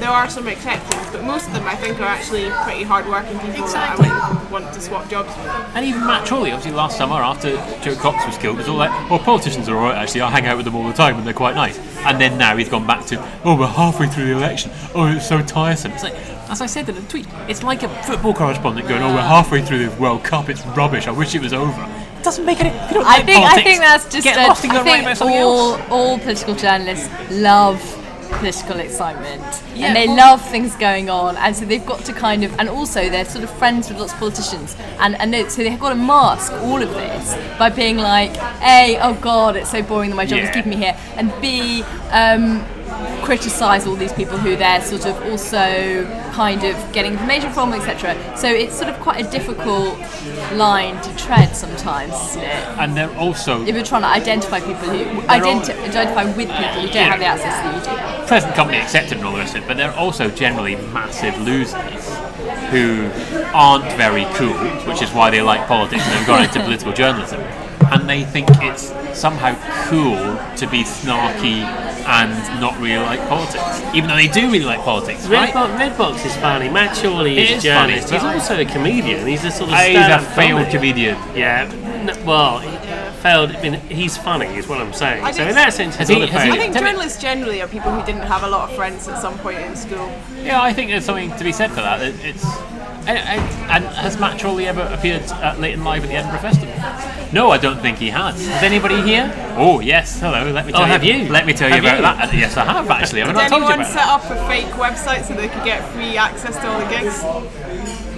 there are some exceptions, but most of them I think are actually pretty hard-working people
Exactly.
that I would want to swap jobs with.
And even Matt Chorley, obviously last summer after Jo Cox was killed, was all like, well, politicians are alright actually, I hang out with them all the time and they're quite nice. And then now he's gone back to, oh, we're halfway through the election. Oh, it's so tiresome. It's like, as I said in a tweet, it's like a football correspondent going, oh, we're halfway through the World Cup, it's rubbish, I wish it was over. It doesn't make any, you don't
I
like
think I think that's just
get
a,
lost and go
I
and write
think
about something
all
else.
all political journalists love political excitement.
Yeah,
and they
well-
love things going on and so they've got to kind of and also they're sort of friends with lots of politicians. And and they, so they've got to mask all of this by being like a oh god it's so boring that my job is keeping me here. And b um, criticize all these people who they're sort of also kind of getting information from etc so it's sort of quite a difficult line to tread sometimes isn't it
And they're also,
if you're trying to identify people who identi- identify with people who don't have the access that you do.
present company accepted and all the rest of it, but they're also generally massive losers who aren't very cool, which is why they like politics and they've gone into political journalism. And they think it's somehow cool to be snarky and not really like politics, even though they do really like politics, right?
Redbox, Redbox is funny. Matt Chorley
It
is a
is funny,
journalist.
but
He's also a comedian. He's a sort of
He's a failed
comic.
comedian.
Yeah, n- well, he, uh, failed. I mean, he's funny, is what I'm saying.
I
so
think-
in that sense, he's
he-
not a
has
I think journalists generally are people who didn't have a lot of friends at some point in school.
Yeah, I think there's something to be said for that. It- It's and, and, and has Matt Chorley ever appeared at Late 'n' Live at the Edinburgh Festival? No, I don't think he has. Is anybody here? Oh yes, hello. Let me oh, tell
Oh,
you.
have you?
Let me tell you
Have
about
you?
that. Yes, I have actually. I've
Did
not told you
anyone set up a fake website so they could get free access to all the gigs?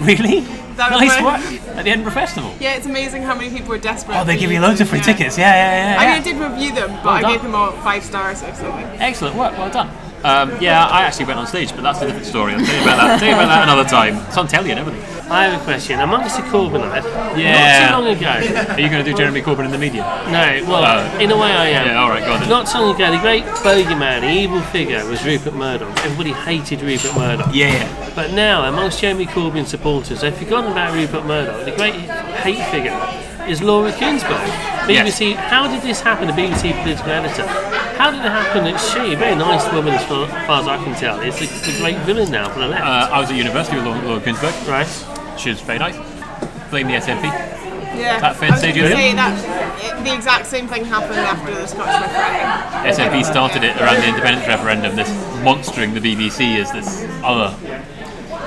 Really?
That was
nice work at the Edinburgh Festival.
Yeah, it's amazing how many people were desperate.
Oh, they give you loads of free
yeah.
tickets. Yeah, yeah, yeah.
I mean, I did review them, but
Well
I gave them all five stars or something.
Excellent work. Well done. Um, yeah, I actually went on stage, but that's a different story. I'll tell you about that. tell you about that another time. It's on telly and everything.
I have a question. Amongst the Corbynite,
Yeah.
not too long ago.
Are you going to do Jeremy Corbyn in the media?
No, well,
Oh.
in a way I am.
Yeah, all right, go on then.
Not so long ago, the great bogeyman, the evil figure, was Rupert Murdoch. Everybody hated Rupert Murdoch.
Yeah.
But now, amongst Jeremy Corbyn supporters, they've forgotten about Rupert Murdoch. The great hate figure is Laura Kuenssberg. BBC, how did this happen, the BBC political editor? How did it happen that she, a very nice woman as far, as far as I can tell, is the, the great villain now for the left?
Uh, I was at university with Laura, Laura Kuenssberg.
right?
She was very nice. Blame the SNP.
Yeah.
That fair
I was
to say, Julia?
say that it, the exact same thing happened after the Scottish referendum.
SNP started it around the independence referendum, this monstering the BBC as this other.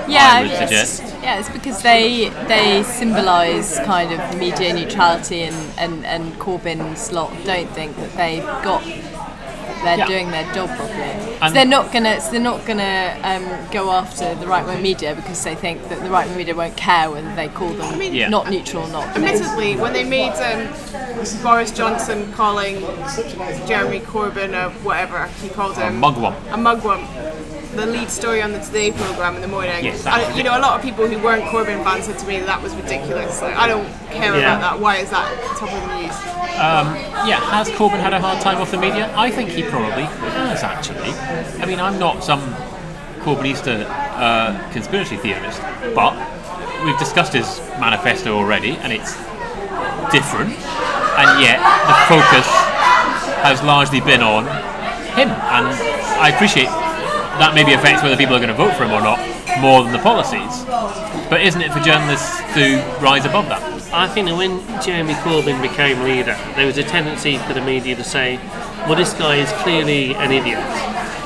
Yeah,
I would
it's,
suggest.
yeah, it's because they they symbolise kind of media neutrality, and, and, and Corbyn's lot don't think that they've got they're
Yeah.
doing their job properly. So they're not gonna so they're not gonna um, go after the right wing media because they think that the right wing media won't care whether they call them I
mean-
Yeah.
not neutral or not.
Admittedly, when they made um, Boris Johnson calling Jeremy Corbyn a whatever he called him
Mugwump.
a mugwump, the lead story on the Today programme in the morning.
Yes,
I, you know, a lot of people who weren't Corbyn fans said to me that, that was ridiculous. Like, I don't care
Yeah.
about that. Why is that top of the news?
Yeah, has Corbyn had a hard time off the media? I think he probably has, actually. I mean, I'm not some Corbynista uh, conspiracy theorist, but we've discussed his manifesto already, and it's different, and yet the focus has largely been on him. And I appreciate that maybe affects whether people are going to vote for him or not more than the policies. But isn't it for journalists to rise above that?
I think that when Jeremy Corbyn became leader, there was a tendency for the media to say, well, this guy is clearly an idiot.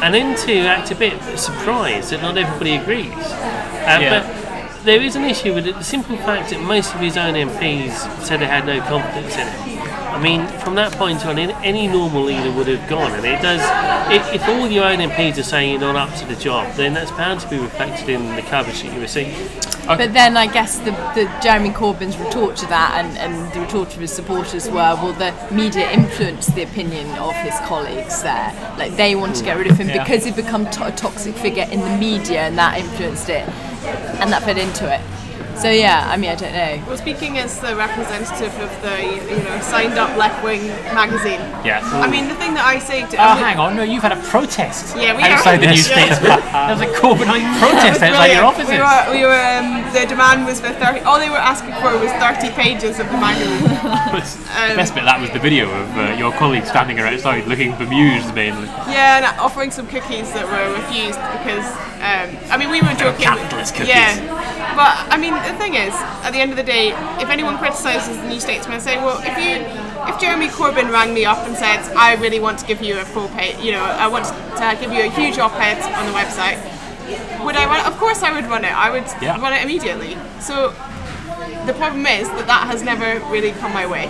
And then to act a bit surprised that not everybody agrees. Uh,
Yeah.
But there is an issue with it. The simple fact that most of his own MPs said they had no confidence in him. I mean, from that point on, any- any normal leader would have gone. And it does, if, if all your own MPs are saying you're not up to the job, then that's bound to be reflected in the coverage that you receive.
But then I guess the, the Jeremy Corbyn's retort to that and, and the retort of his supporters were, well, the media influenced the opinion of his colleagues there. Like they want to get rid of him
Yeah.
because he'd become to- a toxic figure in the media and that influenced it. And that fed into it. So yeah, I mean, I don't know.
Well, speaking as the representative of the you know signed up left wing magazine.
Yes.
I mean, the thing that I say to
Oh, hang on. No, you've had a protest
Yeah, we
outside
have.
the New
Yes.
States. there was a Corbynite protest
It was
outside your offices.
We were, we were um, the demand was for 30, all they were asking for was 30 pages of the magazine.
the best bit that was the video of uh, your colleague standing outside looking bemused mainly.
yeah, and offering some cookies that were refused because, um, I mean, we were joking.
capitalist cookies.
Yeah. But, I mean, the thing is, at the end of the day, if anyone criticises the New Statesman, say, well, if you, if Jeremy Corbyn rang me up and said, I really want to give you a full page, you know, I want to give you a huge op-ed on the website, would I run it? Of course I would run it. I would
Yeah.
run it immediately. So the problem is that that has never really come my way.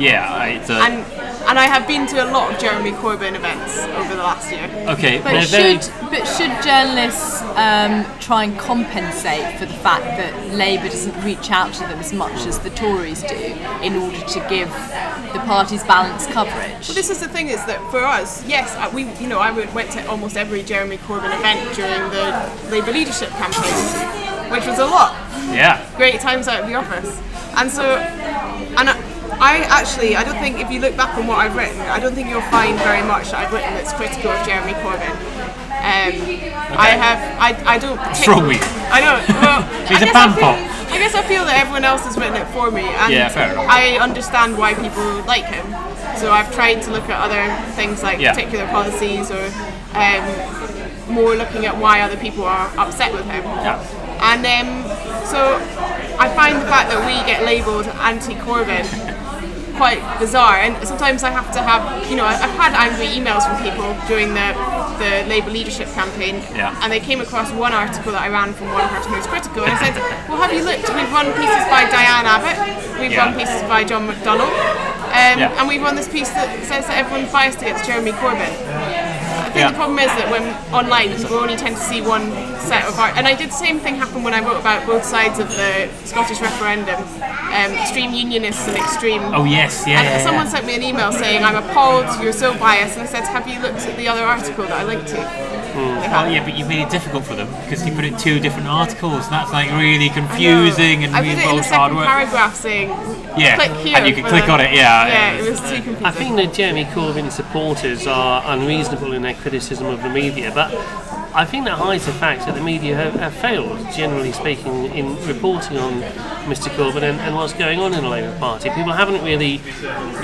Yeah, I- it's uh,
And and I have been to a lot of Jeremy Corbyn events over the last year.
okay.
But
They're very-
should but should journalists um, try and compensate for the fact that Labour doesn't reach out to them as much as the Tories do in order to give the parties balanced coverage?
Well, this is the thing is that for us, yes, uh, we you know I went to almost every Jeremy Corbyn event during the Labour leadership campaign, which was a lot.
yeah.
Great times out of the office, and so and. I, I actually, I don't think if you look back on what I've written, I don't think you'll find very much that I've written that's critical of Jeremy Corbyn. Okay. I have. I, I don't.
What's wrong with?
I know. Well,
He's
I
a
guess I
pan
feel-
pot.
I guess I feel that everyone else has written it for me, and
Yeah, fair enough.
I understand why people like him. So I've tried to look at other things like
Yeah.
particular policies or um, more looking at why other people are upset with him.
Yeah.
And um, so I find the fact that we get labelled anti-Corbyn quite bizarre. And sometimes I have to have, you know, I've had angry emails from people during the the Labour leadership campaign,
Yeah.
and they came across one article that I ran from one person who was critical, and I said, "Well, have you looked? We've run pieces by Diane Abbott, we've
Yeah.
run pieces by John McDonnell, um,
Yeah.
and we've run this piece that says that everyone's biased against Jeremy Corbyn." I think
Yeah.
the problem is that when online people only tend to see one set of art. And I did the same thing happen when I wrote about both sides of the Scottish referendum, um, extreme unionists and extreme.
Oh yes, yeah.
and
yeah,
someone
yeah.
sent me an email saying, "I'm appalled. You're so biased." And I said, "Have you looked at the other article that I linked to?" Mm. They
Oh yeah, but you made it difficult for them because you put it in two different articles, and that's like really confusing and
I
really
put it in the
involves hard
second
work.
paragraph saying,
Yeah,
click here.
and you can click
the-
on it. Yeah,
Yeah, it was too confusing.
I think that Jeremy Corbyn supporters are unreasonable in their criticism of the media, but I think that hides the fact that the media have, have failed, generally speaking, in reporting on Mr Corbyn and, and what's going on in the Labour Party. People haven't really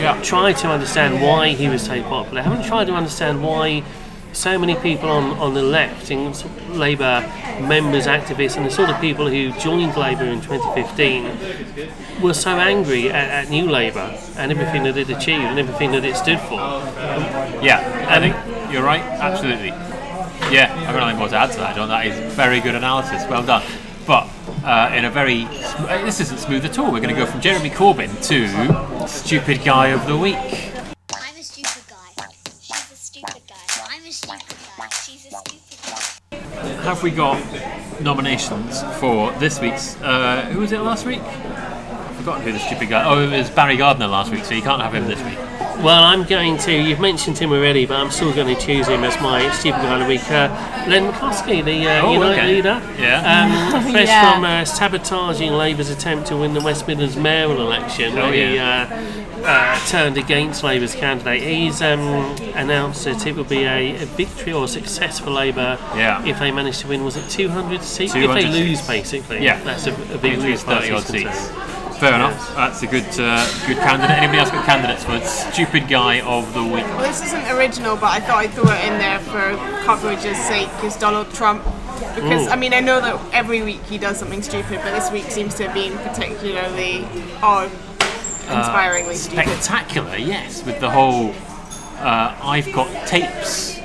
Yeah.
tried to understand why he was so popular, haven't tried to understand why so many people on, on the left, in Labour members, activists, and the sort of people who joined Labour in 2015 were so angry at, at New Labour and everything that it achieved and everything that it stood for.
Yeah, I think you're right. Absolutely. Yeah, I've got nothing more to add to that, John. That is very good analysis. Well done. But uh, in a very this isn't smooth at all. We're going to go from Jeremy Corbyn to stupid guy of the week. Have we got nominations for this week's? Uh, who was it last week? I've forgotten who the stupid guy. Oh, it was Barry Gardiner last week, so you can't have him this week.
Well, I'm going to, you've mentioned him already, but I'm still going to choose him as my stupid guy of the week. Uh, Len McCluskey, the uh,
Oh,
United
okay.
leader.
Yeah.
Um, fresh
Yeah.
from uh, sabotaging Labour's attempt to win the West Midlands mayoral election,
Oh,
where he
yeah.
uh, uh, turned against Labour's candidate. He's um, announced that it will be a, a victory or success for Labour
Yeah.
if they manage to win. Was it 200 seats?
200
if they lose,
seats.
basically.
Yeah.
That's a, a big
At
win as
least
far as
30 odd seats. Fair enough. That's a good uh, good candidate. Anybody else got candidates for stupid guy of the week?
Well, this isn't original, but I thought I'd throw it in there for coverage's sake, is Donald Trump. Because,
Ooh.
I mean, I know that every week he does something stupid, but this week seems to have been particularly awe inspiringly stupid.
Spectacular, yes, with the whole uh, I've got tapes.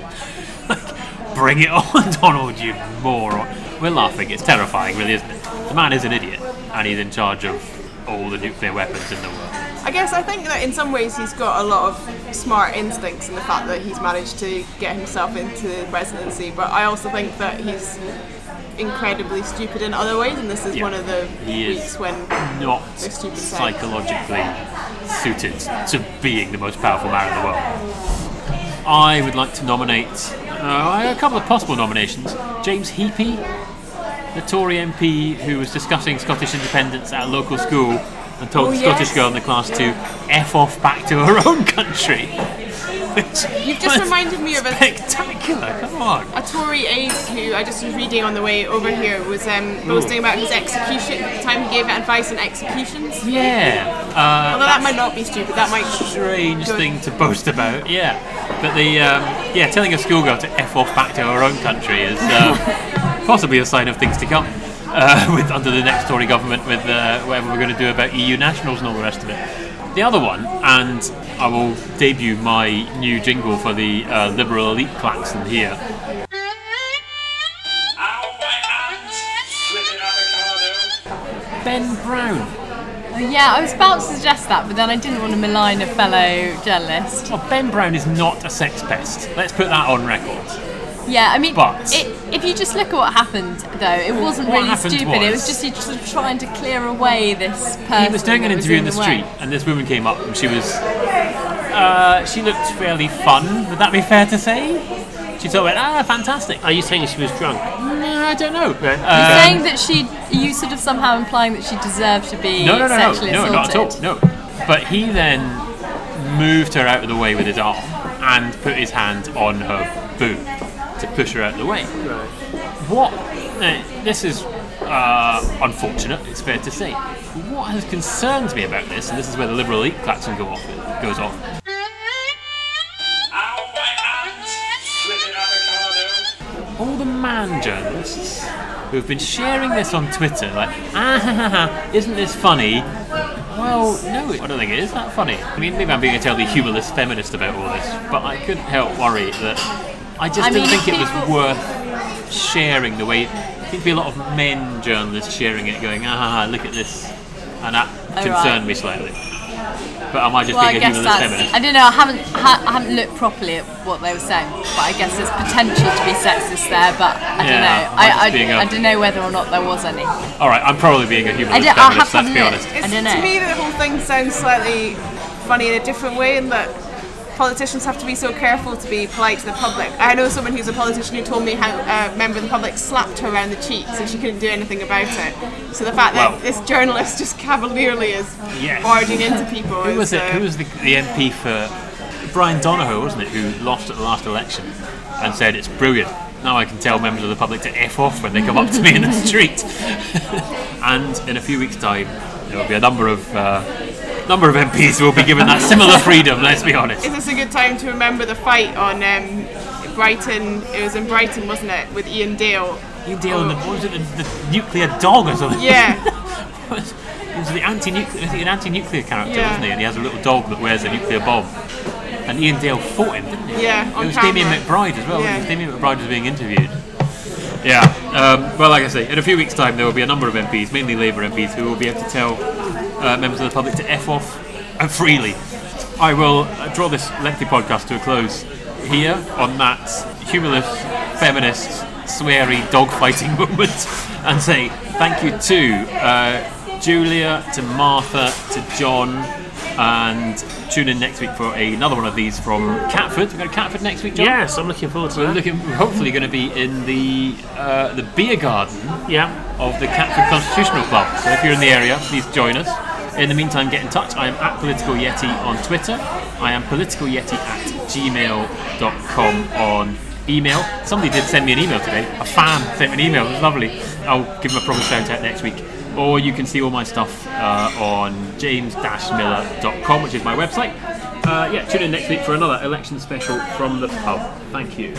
like, bring it on, Donald, you moron. We're laughing. It's terrifying, really, isn't it? The man is an idiot, and he's in charge of all the nuclear weapons in the world.
I guess I think that in some ways he's got a lot of smart instincts in the fact that he's managed to get himself into the presidency, but I also think that he's incredibly stupid in other ways, and this is
Yeah,
one of the
he
weeks when
Not
stupid
psychologically suited to being the most powerful man in the world. I would like to nominate uh, a couple of possible nominations. James Heappey, the Tory MP who was discussing Scottish independence at a local school and told
Oh,
the Scottish
yes.
girl in the class to F off back to her own country.
You've just reminded me of a
spectacular. Come on.
a Tory aide who I just was reading on the way over here was um, boasting about his execution, at the time he gave advice on executions.
Yeah. Uh,
Although that might not be stupid, that might
strange
Good.
thing to boast about. Yeah, but the um, yeah, telling a schoolgirl to f off back to her own country is uh, possibly a sign of things to come. Uh, with under the next Tory government, with uh, whatever we're going to do about EU nationals and all the rest of it. The other one, and I will debut my new jingle for the uh, Liberal elite klaxon here.
Ow, my hands! Flipping avocado.
Ben Brown.
Oh, yeah, I was about to suggest that, but then I didn't want to malign a fellow journalist.
Well, Ben Brown is not a sex pest. Let's put that on record.
Yeah, I mean,
But-
it, if you just look at what happened, though, it wasn't really
happened
stupid. It
was-
was just you sort of trying to clear away this person.
he was doing an interview in the
way.
street, and this woman came up, and she was, uh, she looked fairly fun. Would that be fair to say? She sort of went, ah, fantastic.
Are you saying she was drunk?
No, I don't know.
You're
Um,
saying that she, you sort of somehow implying that she deserved to be
no, no, no, no,
sexually
no, not at all. No, but he then moved her out of the way with his arm and put his hand on her boob to push her out of the way.
Right.
What? Uh, this is uh, unfortunate. It's fair to say. What has concerned me about this, and this is where the liberal elite klaxon go off, goes off, all the man journalists who have been sharing this on Twitter, like, ah, ha, ha, ha, isn't this funny? Well, no, I don't think it is that funny. I mean, maybe I'm being a terribly humorless feminist about all this, but I couldn't help worry that I just
I
didn't
mean,
think it was worth sharing the way. I think there'd be a lot of men journalists sharing it, going, ah, ha, ha, look at this, and that
Oh,
concerned
right.
me slightly. But am I just
Well, I
being a
guess
humorless feminist?
I don't know. I haven't ha- I haven't looked properly at what they were saying, but I guess there's potential to be sexist there. But I don't know.
am I
I,
being a-
I, I don't know whether or not there was any.
All right, I'm probably being a humorless
I don't- have
feminist.
to
Let's be
admit.
honest.
I
It's,
don't know.
To me, the whole thing sounds slightly funny in a different way in that politicians have to be so careful to be polite to the public. I know someone who's a politician who told me how a member of the public slapped her around the cheeks and she couldn't do anything about it. So the fact that
Well-
this journalist just cavalierly is
Yes.
barging into people
Who was it?
uh,
Who was the, the MP for Brian Donohoe, wasn't it? Who lost at the last election and said it's brilliant. Now I can tell members of the public to f off when they come up to me in the street. and in a few weeks' time, there will be a number of uh, number of MPs will be given that similar freedom. Let's be honest.
Is this a good time to remember the fight on um, Brighton? It was in Brighton, wasn't it, with Iain Dale?
You deal in the, was it, the, the nuclear dog or something?
Yeah,
He was the anti-nuclear, an anti-nuclear character,
Yeah.
wasn't he? And he has a little dog that wears a nuclear bomb. And Iain Dale fought him, didn't he?
yeah, on
It was
camera.
Damian McBride as well.
Yeah.
it? Damian McBride was being interviewed. Yeah. Um, well, like I say, in a few weeks' time, there will be a number of MPs, mainly Labour MPs, who will be able to tell uh, members of the public to f off uh, freely. I will uh, draw this lengthy podcast to a close here on that humorless, feminist, sweary, dogfighting moment, and say thank you to uh, Julia, to Martha, to John, and tune in next week for another one of these from Catford. We're going to Catford next week, John.
Yes, I'm looking forward to it.
We're
that.
looking, hopefully going to be in the uh, the beer garden
Yeah.
of the Catford Constitutional Club. So if you're in the area, please join us. In the meantime, get in touch. I am at Political Yeti on Twitter. I am politicalyeti at gmail.com on email. Somebody did send me an email today. A fan sent me an email. It was lovely. I'll give them a proper shout out next week. Or you can see all my stuff uh, on james-miller.com, which is my website. Uh, yeah, tune in next week for another election special from the pub. Thank you.